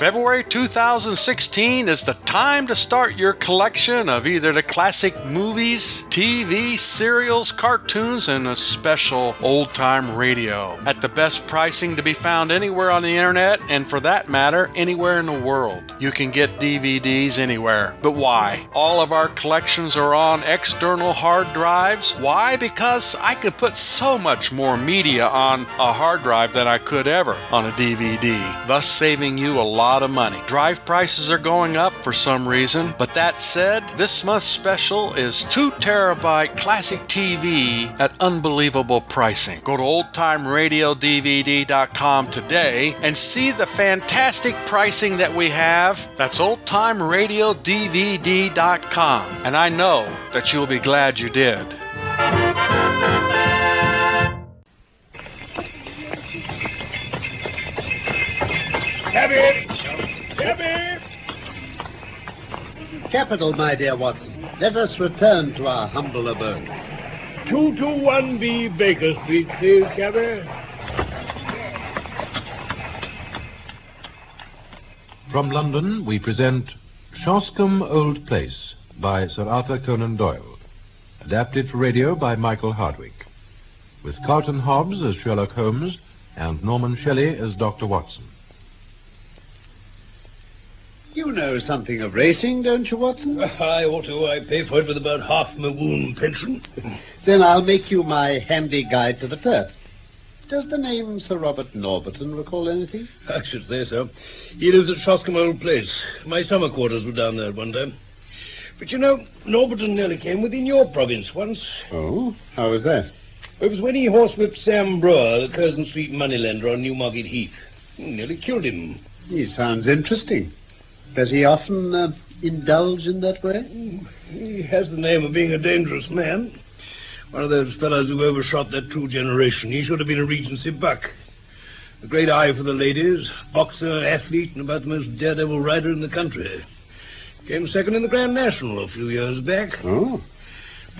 February 2016 is the time to start your collection of either the classic movies, TV, serials, cartoons, and a special old time radio at the best pricing to be found anywhere on the internet and, for that matter, anywhere in the world. You can get DVDs anywhere. But why? All of our collections are on external hard drives. Why? Because I can put so much more media on a hard drive than I could ever on a DVD, thus saving you a lot of money. Drive prices are going up for some reason, but that said, this month's special is 2 terabyte classic TV at unbelievable pricing. Go to oldtimeradiodvd.com today and see the fantastic pricing that we have. That's oldtimeradiodvd.com. And I know that you'll be glad you did. Cabby! Cabby! Capital, my dear Watson. Let us return to our humble abode. 221B Baker Street, please, Cabby. From London, we present Shoscombe Old Place by Sir Arthur Conan Doyle, adapted for radio by Michael Hardwick, with Carlton Hobbs as Sherlock Holmes and Norman Shelley as Dr. Watson. You know something of racing, don't you, Watson? I ought to. I pay for it with about half my wound pension. Then I'll make you my handy guide to the turf. Does the name Sir Robert Norberton recall anything? I should say so. He lives at Shoscombe Old Place. My summer quarters were down there one time. But you know, Norberton nearly came within your province once. Oh, how was that? It was when he horsewhipped Sam Brewer, the Curzon Street moneylender on Newmarket Heath. Nearly killed him. He sounds interesting. Does he often uh, indulge in that way? He has the name of being a dangerous man. One of those fellows who overshot that true generation. He should have been a Regency buck. A great eye for the ladies, boxer, athlete, and about the most daredevil rider in the country. Came second in the Grand National a few years back. Oh,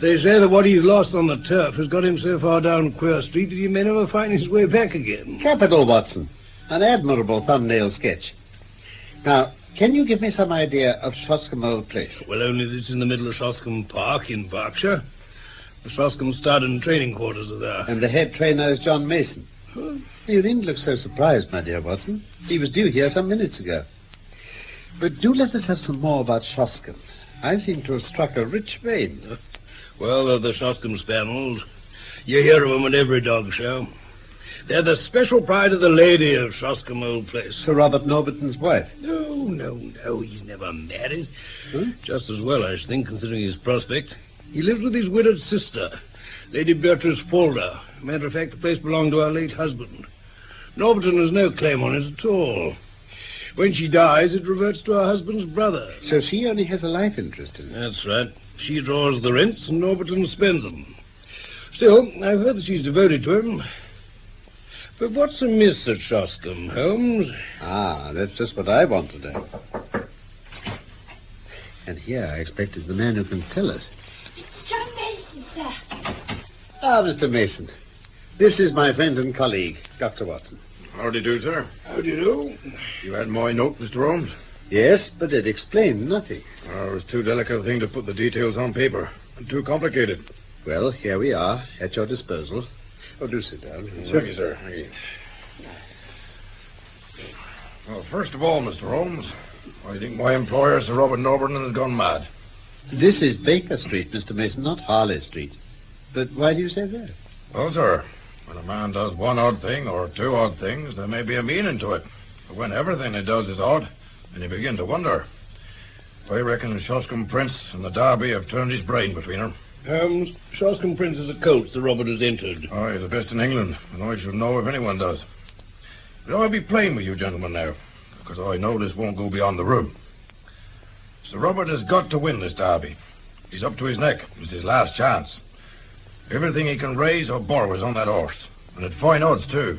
They say that what he's lost on the turf has got him so far down Queer Street that he may never find his way back again. capital, Watson. An admirable thumbnail sketch. Now, can you give me some idea of Shoscombe Old Place? Well, only that it's in the middle of Shoscombe Park in Berkshire. The Shoscombe Stud and training quarters are there. And the head trainer is John Mason. You needn't look so surprised, my dear Watson. He was due here some minutes ago. But do let us have some more about Shoscombe. I seem to have struck a rich vein. Well, they're the Shoscombe Spaniels. You hear of 'em at every dog show. They're the special pride of the lady of Shoscombe Old Place. Sir Robert Norberton's wife. No, no, no, he's never married. Huh? Just as well, I should think, considering his prospect. He lives with his widowed sister, Lady Beatrice Falder. Matter of fact, the place belonged to our late husband. Norberton has no claim on it at all. When she dies, it reverts to her husband's brother. So she only has a life interest in it. That's right. She draws the rents, and Norberton spends them. Still, I've heard that she's devoted to him. But what's amiss at Shoscombe, Holmes? Ah, that's just what I want to know. And here, I expect, is the man who can tell us. It's John Mason, sir. Ah, Mr. Mason. This is my friend and colleague, Dr. Watson. How do, you do, sir. How do you do? You had my note, Mr. Holmes? Yes, but it explained nothing. Oh, it was too delicate a thing to put the details on paper. And too complicated. Well, here we are, at your disposal. Oh, do sit down. Thank you, sir. Thank you. Well, first of all, Mr. Holmes, I think my employer, Sir Robert Norberton, has gone mad. This is Baker Street, Mr. Mason, not Harley Street. But why do you say that? Well, sir, when a man does one odd thing or two odd things, there may be a meaning to it. But when everything he does is odd, then you begin to wonder. I reckon the Shoscombe Prince and the Derby have turned his brain between them. Um, Shoscombe Prince is a colt Sir Robert has entered. Oh, Aye, the best in England, and I should know if anyone does. But I'll be plain with you gentlemen now, because I know this won't go beyond the room. Sir Robert has got to win this derby. He's up to his neck. It's his last chance. Everything he can raise or borrow is on that horse, and at fine odds too.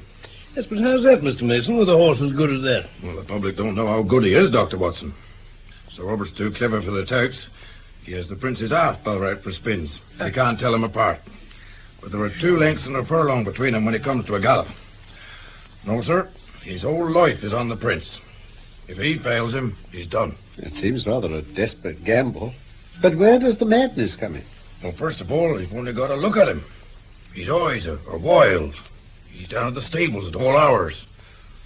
Yes, but how's that, Mr. Mason, with a horse as good as that? Well, the public don't know how good he is, Dr. Watson. Sir Robert's too clever for the touts. He has the prince's ass bell right for spins. You can't tell them apart. But there are two lengths and a furlong between them when it comes to a gallop. No, sir. His whole life is on the prince. If he fails him, he's done. It seems rather a desperate gamble. But where does the madness come in? Well, first of all, you've only got to look at him. His eyes are, are wild. He's down at the stables at all hours.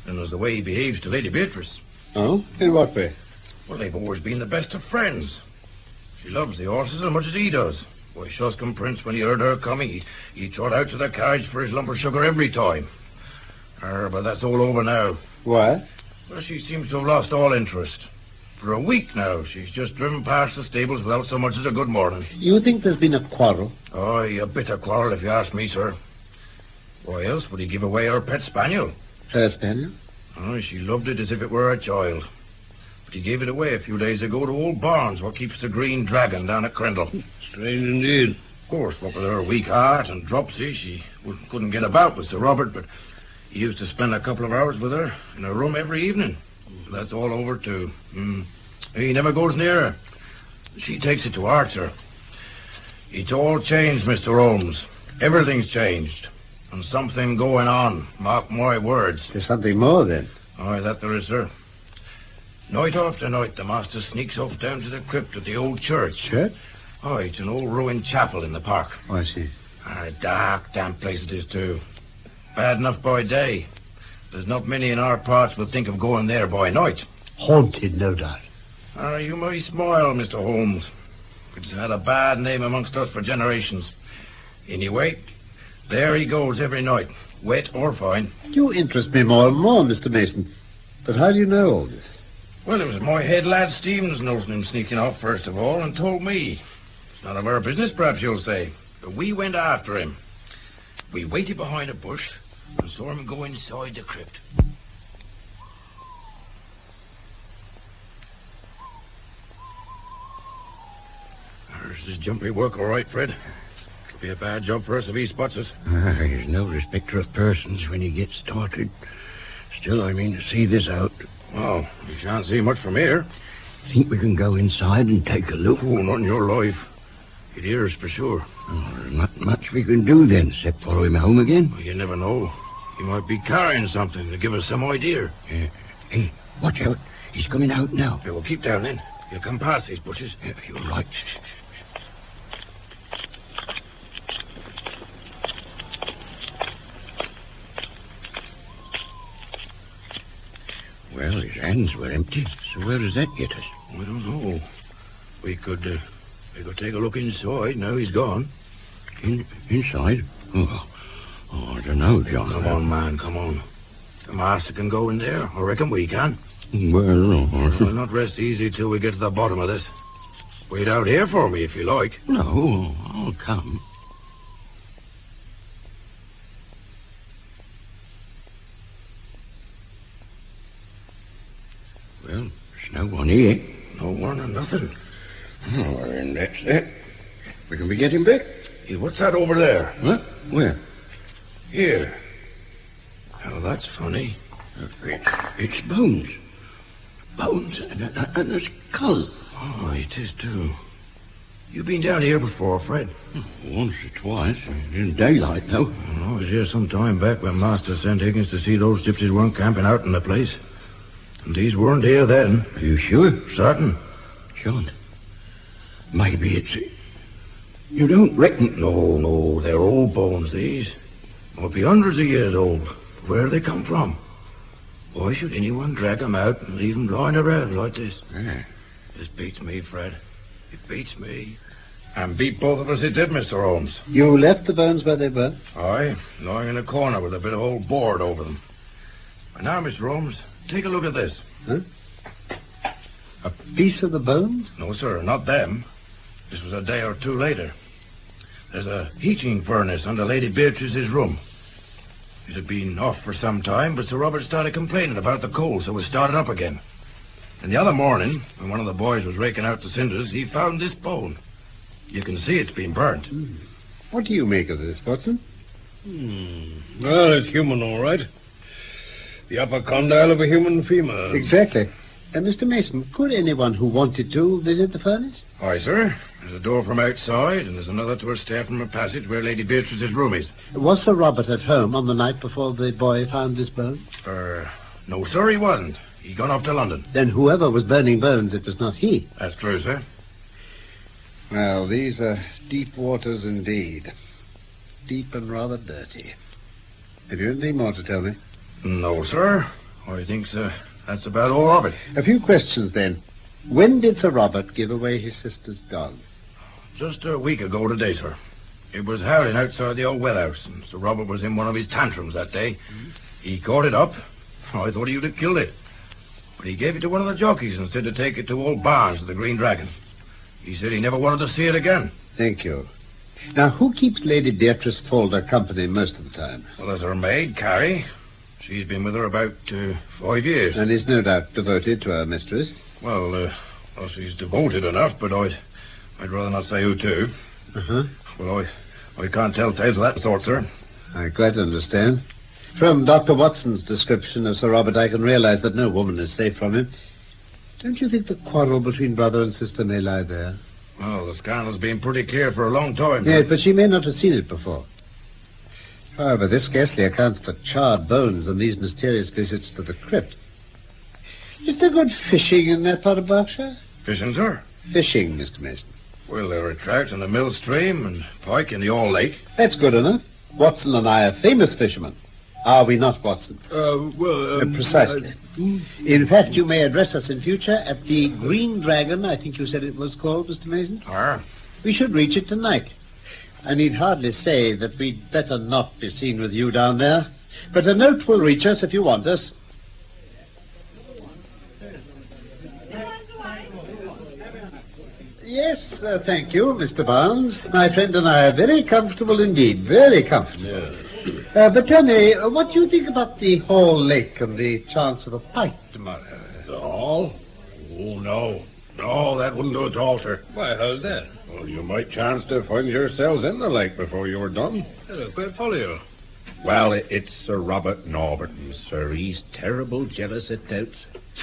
And there's the way he behaves to Lady Beatrice. Oh? In what way? Well, they've always been the best of friends. She loves the horses as much as he does. Why, Shoscombe Prince, when he heard her coming, he, he trot out to the carriage for his lump of sugar every time. Er, but that's all over now. Why? Well, she seems to have lost all interest. For a week now, she's just driven past the stables without so much as a good morning. You think there's been a quarrel? Oh, a bitter quarrel, if you ask me, sir. Why else would he give away her pet spaniel? Her spaniel? Oh, she loved it as if it were a child. But he gave it away a few days ago to old Barnes, what keeps the Green Dragon down at Crendall. Strange indeed. Of course, what with her weak heart and dropsy, she couldn't get about with Sir Robert, but he used to spend a couple of hours with her in her room every evening. That's all over, too. Hmm. He never goes near her. She takes it to heart, sir. It's all changed, Mr. Holmes. Everything's changed. And something going on. Mark my words. There's something more, then. Aye, that there is, sir. Night after night, the master sneaks off down to the crypt of the old church. Church? Oh, it's an old ruined chapel in the park. Oh, I see. Ah, a dark, damp place it is, too. Bad enough by day. There's not many in our parts would think of going there by night. Haunted, no doubt. Ah, you may smile, Mr. Holmes. It's had a bad name amongst us for generations. Anyway, there he goes every night, wet or fine. You interest me more and more, Mr. Mason. But how do you know all this? Well, it was my head lad Stevens noticed him sneaking off first of all and told me. It's none of our business, perhaps you'll say. But we went after him. We waited behind a bush and saw him go inside the crypt. There's his jumpy work, all right, Fred. It'll be a bad job for us if he spots us. Ah, he's no respecter of persons when he gets started. Still, I mean to see this out. Well, we shan't see much from here. Think we can go inside and take a look? Oh, not in your life. He'd hear us for sure. Oh, there's not much we can do then, except follow him home again. Well, you never know. He might be carrying something to give us some idea. Uh, hey, watch out. He's coming out now. Yeah, well, keep down then. He'll come past these bushes. Yeah, you're right. Well, his hands were empty, so where does that get us? I don't know. We could, uh, we could take a look inside. Now he's gone. In, inside? Oh, oh, I don't know, John. Come on, man, come on. The master can go in there. I reckon we can. Well, We'll not rest easy till we get to the bottom of this. Wait out here for me if you like. no, I'll come. Well, there's no one here. No one or nothing. Oh, and that's it. We can be getting back. Hey, what's that over there? Huh? Where? Here. Oh, that's funny. It's, it's bones. Bones and a, and a skull. Oh, it is too. You've been down here before, Fred? Hmm, once or twice. In daylight, though. I was here some time back when Master sent Higgins to see those gypsies weren't camping out in the place. And these weren't here then. Are you sure? Certain. John, maybe it's... You don't reckon... No, no, they're old bones, these. Might be hundreds of years old. Where they come from? Why should anyone drag 'em out and leave 'em lying around like this? Yeah. This beats me, Fred. It beats me. And beat both of us it did, Mr. Holmes. You left the bones where they were? Aye, lying in a corner with a bit of old board over them. And now, Mr. Holmes, take a look at this. Huh? A piece of the bones? No, sir, not them. This was a day or two later. There's a heating furnace under Lady Beatrice's room. It had been off for some time, but Sir Robert started complaining about the cold, so it started up again. And the other morning, when one of the boys was raking out the cinders, he found this bone. You can see it's been burnt. Hmm. What do you make of this, Watson? Hmm. Well, it's human, all right. The upper condyle of a human femur. Exactly. Uh, Mr. Mason, could anyone who wanted to visit the furnace? Aye, sir. There's a door from outside, and there's another to a stair from a passage where Lady Beatrice's room is. Was Sir Robert at home on the night before the boy found this bone? Er, No, sir, he wasn't. He'd gone off to London. Then whoever was burning bones, it was not he. That's true, sir. Well, these are deep waters indeed. Deep and rather dirty. Have you anything more to tell me? No, sir. I think, sir, that's about all of it. A few questions then. When did Sir Robert give away his sister's dog? Just a week ago today, sir. It was howling outside the old well house, and Sir Robert was in one of his tantrums that day. He caught it up. I thought he would have killed it. But he gave it to one of the jockeys and said to take it to old Barnes of the Green Dragon. He said he never wanted to see it again. Thank you. Now, who keeps Lady Beatrice Falder company most of the time? Well, there's her maid, Carrie. She's been with her about uh, five years. And is no doubt devoted to her mistress. Well, uh, well, she's devoted enough, but I'd, I'd rather not say who to. Uh-huh. Well, I, I can't tell tales of that sort, sir. I quite understand. From Dr. Watson's description of Sir Robert, I can realize that no woman is safe from him. Don't you think the quarrel between brother and sister may lie there? Well, the scandal's been pretty clear for a long time. Yes, but she may not have seen it before. However, this scarcely accounts for charred bones and these mysterious visits to the crypt. Is there good fishing in that part of Berkshire? Fishing, sir? Fishing, Mr. Mason. Well, there are trout in the mill stream and pike in the All Lake. That's good enough. Watson and I are famous fishermen. Are we not, Watson? Uh, well, um, Uh, precisely. In fact, you may address us in future at the Green Dragon, I think you said it was called, Mr. Mason. Ah, We should reach it tonight. I need hardly say that we'd better not be seen with you down there. But a note will reach us if you want us. Yes, uh, thank you, Mr. Barnes. My friend and I are very comfortable indeed. Very comfortable. Uh, but tell me, uh, what do you think about the Hall Lake and the chance of a fight tomorrow? All? Oh, no. No, that wouldn't do at all, sir. Why, how's that? Well, you might chance to find yourselves in the lake before you were done. I don't quite follow you. Well, it, it's Sir Robert Norberton, sir. He's terrible jealous at doubts.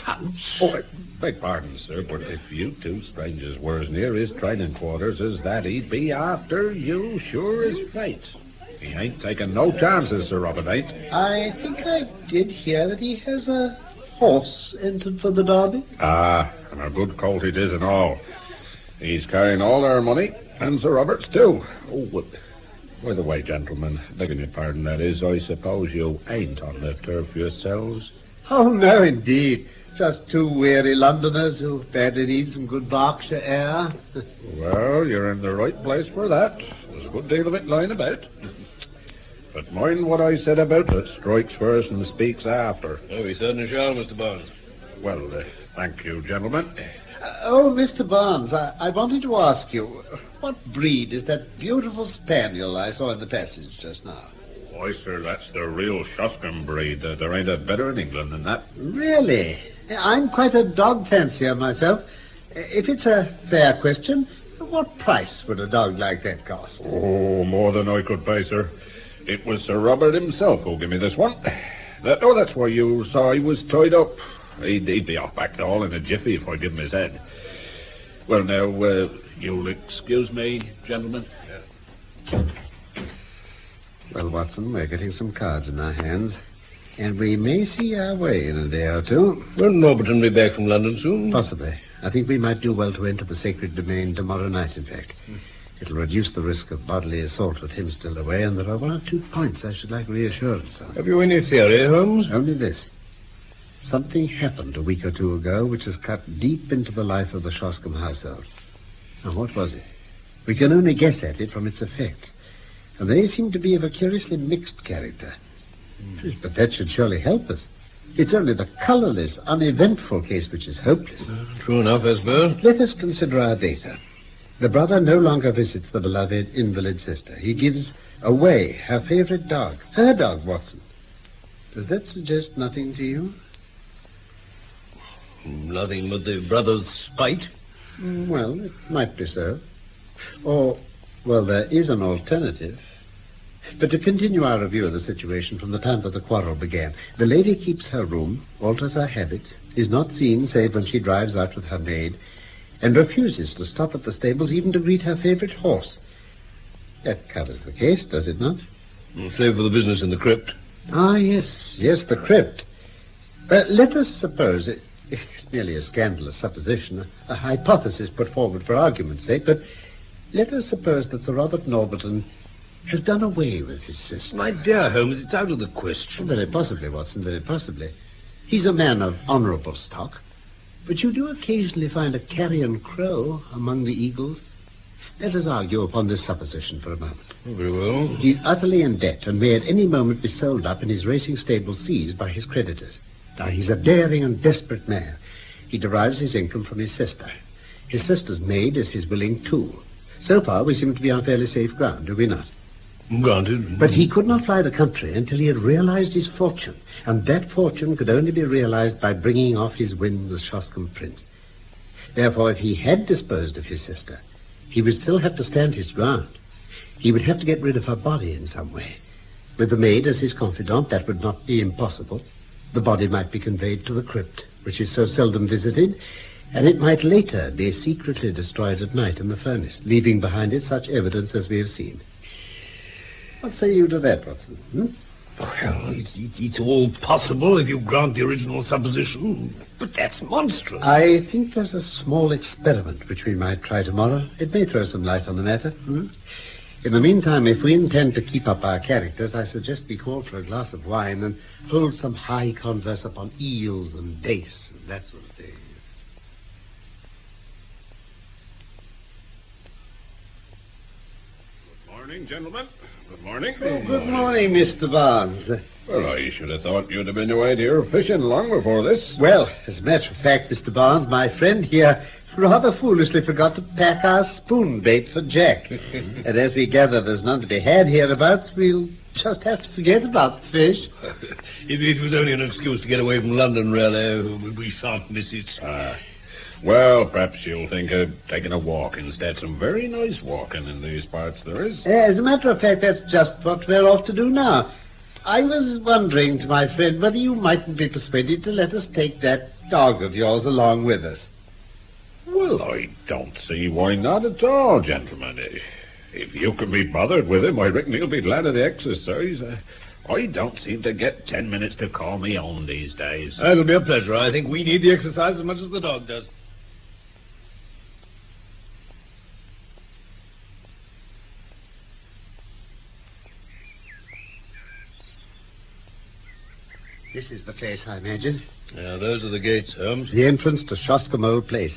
Chance? Oh, I beg pardon, sir, but if you two strangers were as near his training quarters as that, he'd be after you sure as fate. He ain't taking no chances, Sir Robert ain't. I think I did hear that he has a horse entered for the derby. Ah, and a good colt it is and all. He's carrying all our money, and Sir Robert's too. Oh, but, by the way, gentlemen, begging your pardon, that is, I suppose you ain't on the turf yourselves? Oh, no, indeed. Just two weary Londoners who've badly need some good Berkshire air. Well, you're in the right place for that. There's a good deal of it lying about. But mind what I said about it. Strikes first and speaks after. Oh, we certainly shall, Mr. Barnes. Well, uh, thank you, gentlemen. Uh, oh, Mr. Barnes, I, I wanted to ask you, what breed is that beautiful spaniel I saw in the passage just now? Why, sir, that's the real Shoscombe breed. Uh, there ain't a better in England than that. Really? I'm quite a dog fancier myself. Uh, If it's a fair question, what price would a dog like that cost? Oh, more than I could pay, sir. It was Sir Robert himself who gave me this one. That, oh, that's why you saw he was tied up. He'd, he'd be off back to all in a jiffy if I give him his head. Well, now, uh, you'll excuse me, gentlemen. Well, Watson, we're getting some cards in our hands, and we may see our way in a day or two. Will Norberton be back from London soon? Possibly. I think we might do well to enter the sacred domain tomorrow night, in fact. It'll reduce the risk of bodily assault with him still away, and there are one or two points I should like reassurance on. Have you any theory, Holmes? Only this. Something happened a week or two ago which has cut deep into the life of the Shoscombe household. Now, what was it? We can only guess at it from its effects. And they seem to be of a curiously mixed character. Hmm. But that should surely help us. It's only the colorless, uneventful case which is hopeless. Uh, true enough, I suppose. Let us consider our data. The brother no longer visits the beloved invalid sister. He gives away her favorite dog. Her dog, Watson. Does that suggest nothing to you? Nothing but the brother's spite. Mm, Well, it might be so. Or, well, there is an alternative. But to continue our review of the situation from the time that the quarrel began, the lady keeps her room, alters her habits, is not seen save when she drives out with her maid, and refuses to stop at the stables even to greet her favorite horse. That covers the case, does it not? Save for the business in the crypt. Ah, yes, yes, the crypt. But let us suppose it, it's merely a scandalous supposition, a, a hypothesis put forward for argument's sake, but let us suppose that Sir Robert Norberton has done away with his sister. My dear Holmes, it's out of the question. Very possibly, Watson, very possibly. He's a man of honorable stock. But you do occasionally find a carrion crow among the eagles. Let us argue upon this supposition for a moment. Oh, very well. He's utterly in debt and may at any moment be sold up and his racing stable seized by his creditors. Now, he's a daring and desperate man. He derives his income from his sister. His sister's maid is his willing tool. So far, we seem to be on fairly safe ground, do we not? Granted. But he could not fly the country until he had realized his fortune, and that fortune could only be realized by bringing off his win with Shoscombe Prince. Therefore, if he had disposed of his sister, he would still have to stand his ground. He would have to get rid of her body in some way. With the maid as his confidant, that would not be impossible. The body might be conveyed to the crypt, which is so seldom visited, and it might later be secretly destroyed at night in the furnace, leaving behind it such evidence as we have seen. What say you to that, Watson? Hmm? Well, it's, it's, it's all possible if you grant the original supposition, but that's monstrous. I think there's a small experiment which we might try tomorrow. It may throw some light on the matter. Hmm? In the meantime, if we intend to keep up our characters, I suggest we call for a glass of wine and hold some high converse upon eels and dace and that sort of thing. Good morning, gentlemen. Good morning. Oh, good morning, Mr. Barnes. Well, I should have thought you'd have been away to your fishing long before this. Well, as a matter of fact, Mr. Barnes, my friend here rather foolishly forgot to pack our spoon bait for Jack. and as we gather there's none to be had hereabouts, we'll just have to forget about the fish. if it was only an excuse to get away from London, really, we- we shan't miss it. Ah. Well, perhaps you'll think of taking a walk instead. Some very nice walking in these parts there is. As a matter of fact, that's just what we're off to do now. I was wondering to my friend whether you mightn't be persuaded to let us take that dog of yours along with us. Well, I don't see why not at all, gentlemen. Eh, If you can be bothered with him, I reckon he'll be glad of the exercise. Uh, I don't seem to get ten minutes to call me on these days. It'll be a pleasure. I think we need the exercise as much as the dog does. This is the place, I imagine. Yeah, those are the gates, Holmes. The entrance to Shoscombe Old Place.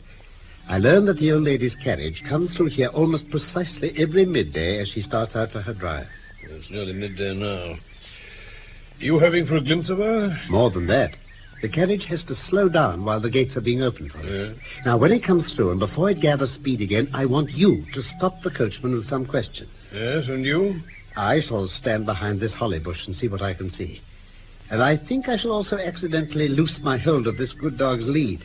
I learn that the old lady's carriage comes through here almost precisely every midday as she starts out for her drive. It's nearly midday now. You having for a glimpse of her? More than that, the carriage has to slow down while the gates are being opened for it. Yeah. Now, when it comes through and before it gathers speed again, I want you to stop the coachman with some question. Yes, and you? I shall stand behind this holly bush and see what I can see. And I think I shall also accidentally loose my hold of this good dog's lead.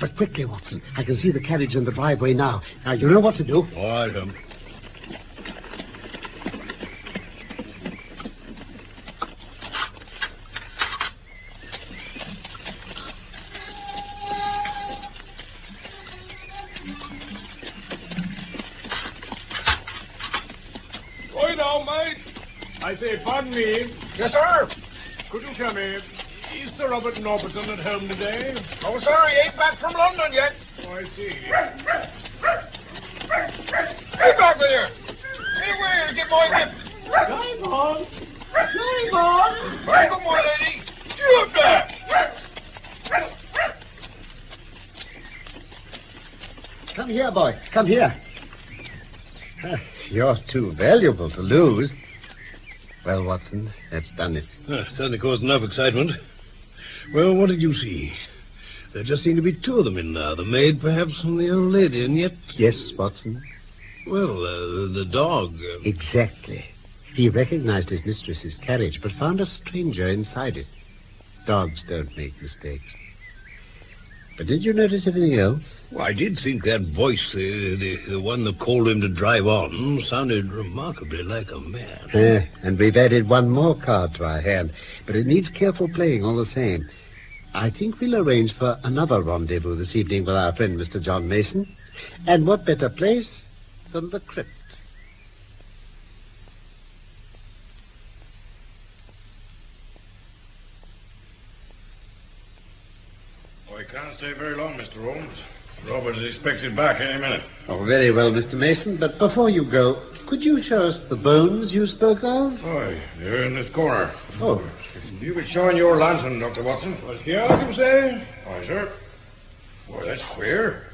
But quickly, Watson. I can see the carriage in the driveway now. Now, you know what to do. Right, Holmes. Me, is Sir Robert Norberton at home today? Oh, sir. He ain't back from London yet. Oh, I see. Hey, back with you. Get away here. Get my whip. Going on. Going on. Hey, come on, lady. You up there. Come here, boy. Come here. You're too valuable to lose. Well, Watson, that's done it. Ah, certainly caused enough excitement. Well, what did you see? There just seem to be two of them in now. The maid, perhaps, and the old lady. And yet, Yes, Watson. well, uh, the dog. Uh, Exactly. He recognized his mistress's carriage, but found a stranger inside it. Dogs don't make mistakes. But did you notice anything else? well, I did think that voice, uh, the, the one that called him to drive on, sounded remarkably like a man. Eh, and we've added one more card to our hand, but it needs careful playing all the same. I think we'll arrange for another rendezvous this evening with our friend Mr. John Mason. And what better place than the crypt? Oh, he can't stay very long, Mr. Holmes. Robert is expected back any minute. Oh, very well, Mr. Mason. But before you go, could you show us the bones you spoke of? Why, they're in this corner. Oh, You could shine your lantern, Dr. Watson. Was here, you say? Why, sir. Well, that's queer.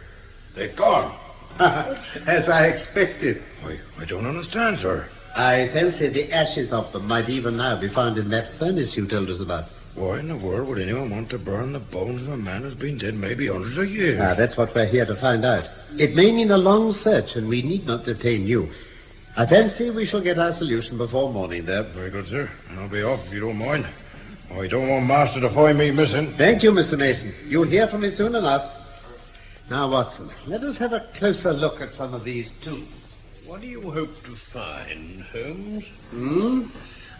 They've gone. as I expected. Why, I don't understand, sir. I fancy the ashes of them might even now be found in that furnace you told us about. Why in the world would anyone want to burn the bones of a man who's been dead maybe hundreds of years? Ah, that's what we're here to find out. It may mean a long search, and we need not detain you. I fancy we shall get our solution before morning, though. Very good, sir. I'll be off if you don't mind. I don't want Master to find me missing. Thank you, Mr. Mason. You'll hear from me soon enough. Now, Watson, let us have a closer look at some of these tools. What do you hope to find, Holmes? Hmm?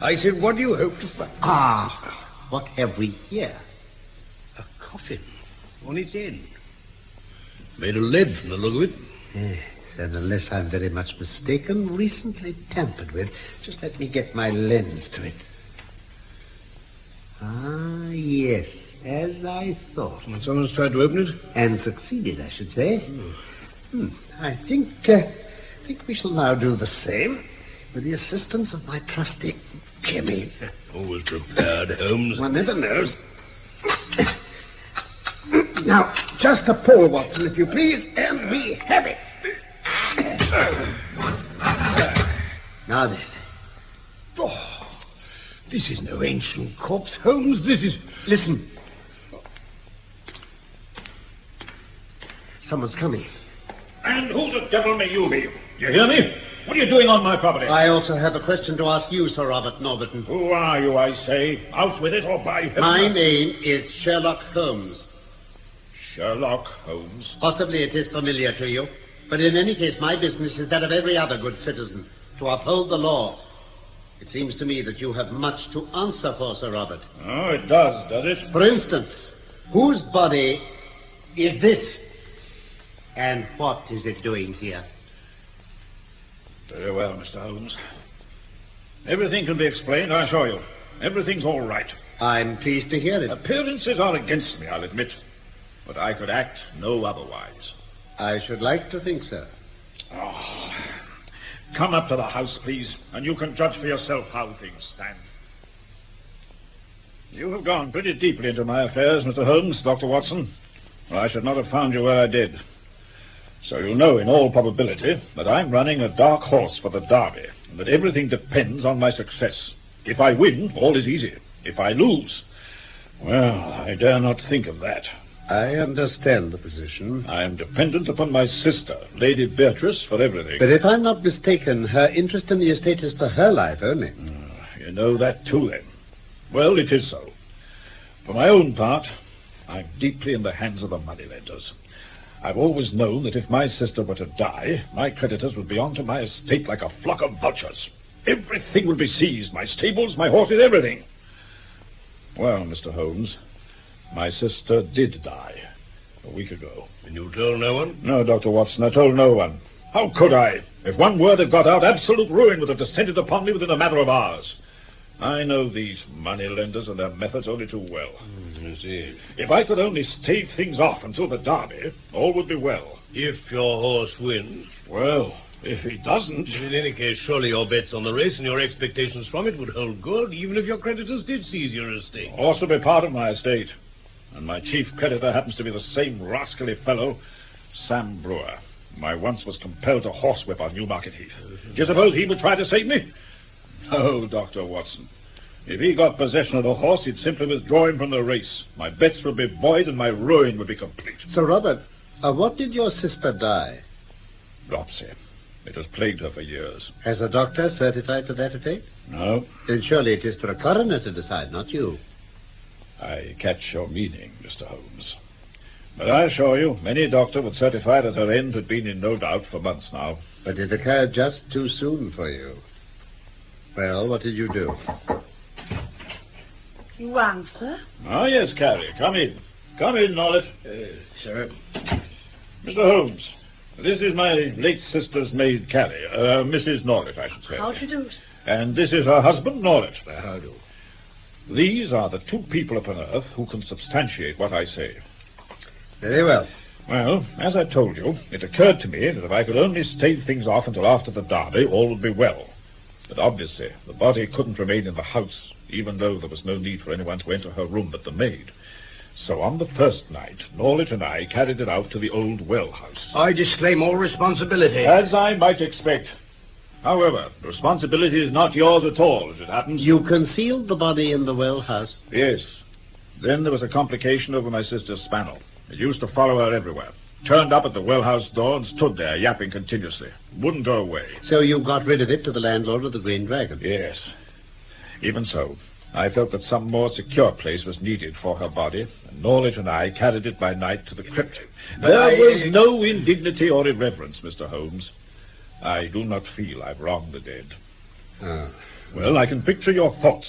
I said, what do you hope to find? Ah, what have we here? A coffin on its end. Made of lead from the look of it. Yes, and unless I'm very much mistaken, recently tampered with. Just let me get my lens to it. Ah, yes, as I thought. And someone's tried to open it? And succeeded, I should say. Hmm. I think, uh, I think we shall now do the same with the assistance of my trusty Jimmy. Always prepared, Holmes. One never knows. now, just a pull, Watson, if you please, and we have it. now then. Oh, this is no ancient corpse, Holmes. This is. Listen. Someone's coming. And who the devil may you be? Do you hear me? What are you doing on my property? I also have a question to ask you, Sir Robert Norberton. Who are you, I say? Out with it or by heaven. My name is Sherlock Holmes. Sherlock Holmes. Possibly it is familiar to you, but in any case, my business is that of every other good citizen to uphold the law. It seems to me that you have much to answer for, Sir Robert. Oh, it does, does it? For instance, whose body is this? And what is it doing here? Very well, Mr. Holmes. Everything can be explained, I assure you. Everything's all right. I'm pleased to hear it. Appearances are against me, I'll admit. But I could act no otherwise. I should like to think so. Oh. Ah, come up to the house, please, and you can judge for yourself how things stand. You have gone pretty deeply into my affairs, Mr. Holmes, Dr. Watson. Or I should not have found you where I did. So you know, in all probability, that I'm running a dark horse for the Derby, and that everything depends on my success. If I win, all is easy. If I lose, well, I dare not think of that. I understand the position. I am dependent upon my sister, Lady Beatrice, for everything. But if I'm not mistaken, her interest in the estate is for her life only. Ah, you know that too, then. Well, it is so. For my own part, I'm deeply in the hands of the moneylenders. I've always known that if my sister were to die, my creditors would be onto my estate like a flock of vultures. Everything would be seized my stables, my horses, everything. Well, Mr. Holmes, my sister did die a week ago. And you told no one? No, Dr. Watson, I told no one. How could I? If one word had got out, absolute ruin would have descended upon me within a matter of hours. I know these money lenders and their methods only too well. Mm, I see. If I could only stave things off until the derby, all would be well. If your horse wins. Well, if he doesn't. In any case, surely your bets on the race and your expectations from it would hold good, even if your creditors did seize your estate. Horse will be part of my estate. And my chief creditor happens to be the same rascally fellow, Sam Brewer, whom I once was compelled to horsewhip on Newmarket Heath. Do you suppose he would try to save me? No, Dr. Watson. If he got possession of the horse, he'd simply withdraw him from the race. My bets would be void and my ruin would be complete. Sir Robert, uh, what did your sister die? Dropsy. It has plagued her for years. Has a doctor certified to that effect? No, Then surely it is for a coroner to decide, not you. I catch your meaning, Mr. Holmes. But I assure you, any doctor would certify that her end had been in no doubt for months now. But it occurred just too soon for you. Well, what did you do? You rang, sir? Ah, yes, Carrie. Come in. Come in, Norlett. Uh, sir, Mr. Holmes, this is my late sister's maid, Carrie. Uh, Mrs. Norlett, I should say. How do you do, sir? And this is her husband, Norlett. how do? These are the two people upon earth who can substantiate what I say. Very well. Well, as I told you, it occurred to me that if I could only stave things off until after the derby, all would be well. But obviously, the body couldn't remain in the house, even though there was no need for anyone to enter her room but the maid. So on the first night, Norlett and I carried it out to the old well house. I disclaim all responsibility. As I might expect. However, the responsibility is not yours at all, as it happens. You concealed the body in the well house. Yes. Then there was a complication over my sister's spaniel. It used to follow her everywhere. Turned up at the well house door and stood there, yapping continuously. Wouldn't go away. So you got rid of it to the landlord of the Green Dragon. Yes. Even so, I felt that some more secure place was needed for her body, and Norlett and I carried it by night to the crypt. There I- was no indignity or irreverence, Mr. Holmes. I do not feel I've wronged the dead. Ah. Well, I can picture your thoughts.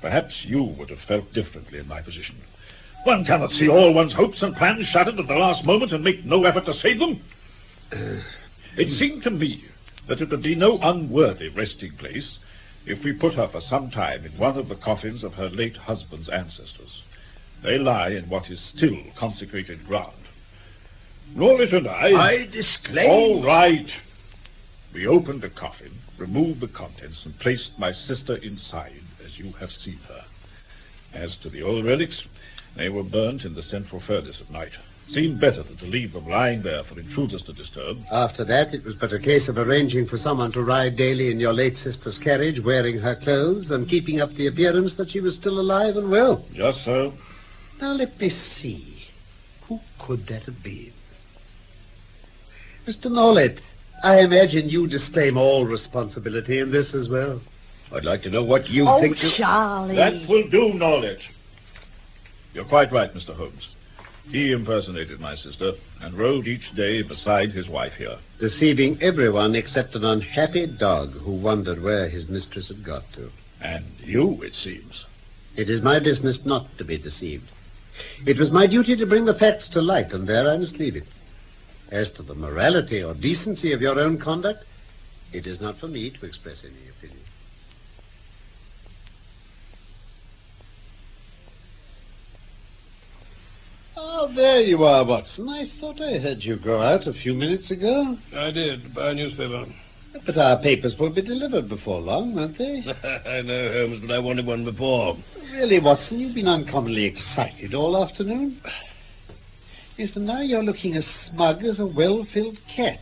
Perhaps you would have felt differently in my position. One cannot see all one's hopes and plans shattered at the last moment and make no effort to save them. Uh. It seemed to me that it would be no unworthy resting place if we put her for some time in one of the coffins of her late husband's ancestors. They lie in what is still consecrated ground. Norlett and I... I disclaim. All right. We opened the coffin, removed the contents, and placed my sister inside, as you have seen her. As to the old relics, they were burnt in the central furnace at night. Seemed better than to leave them lying there for intruders to disturb. After that, it was but a case of arranging for someone to ride daily in your late sister's carriage, wearing her clothes and keeping up the appearance that she was still alive and well. Just so. Now, let me see. Who could that have been? Mr. Norlett, I imagine you disclaim all responsibility in this as well. I'd like to know what you oh, think. you- Charlie. That will do, Norlett. You're quite right, Mr. Holmes. He impersonated my sister and rode each day beside his wife here. Deceiving everyone except an unhappy dog who wondered where his mistress had got to. And you, it seems. It is my business not to be deceived. It was my duty to bring the facts to light, and there I must leave it. As to the morality or decency of your own conduct, it is not for me to express any opinion. Oh, there you are, Watson. I thought I heard you go out a few minutes ago. I did. Buy a newspaper. But our papers will be delivered before long, won't they? I know, Holmes, but I wanted one before. Really, Watson, you've been uncommonly excited all afternoon. Yes, and now you're looking as smug as a well-filled cat.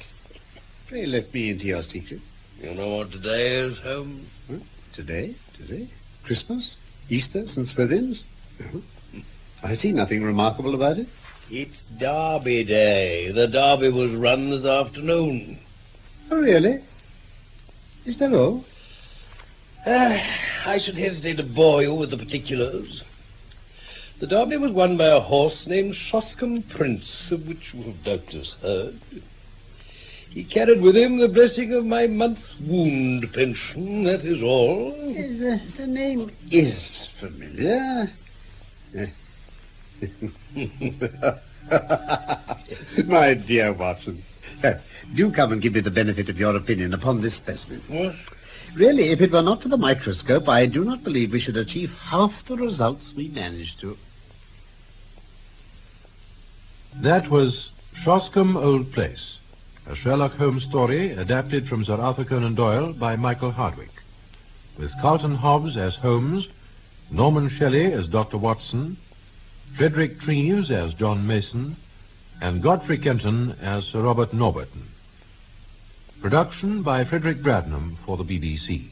Pray let me into your secret. You know what today is, Holmes? Huh? Today? Today? Christmas? Easter? St. Swithin's? Uh-huh. I see nothing remarkable about it. It's Derby Day. The Derby was run this afternoon. Oh, really? Is that all? Uh, I should hesitate to bore you with the particulars. The Derby was won by a horse named Shoscombe Prince, of which you have doubtless heard. He carried with him the blessing of my month's wound pension, that is all. The, the name is familiar. My dear Watson, uh, do come and give me the benefit of your opinion upon this specimen. What? Really, if it were not for the microscope, I do not believe we should achieve half the results we managed to. That was Shoscombe Old Place, a Sherlock Holmes story adapted from Sir Arthur Conan Doyle by Michael Hardwick, with Carlton Hobbs as Holmes, Norman Shelley as Dr. Watson, Frederick Treves as John Mason, and Godfrey Kenton as Sir Robert Norberton. Production by Frederick Bradnum for the BBC.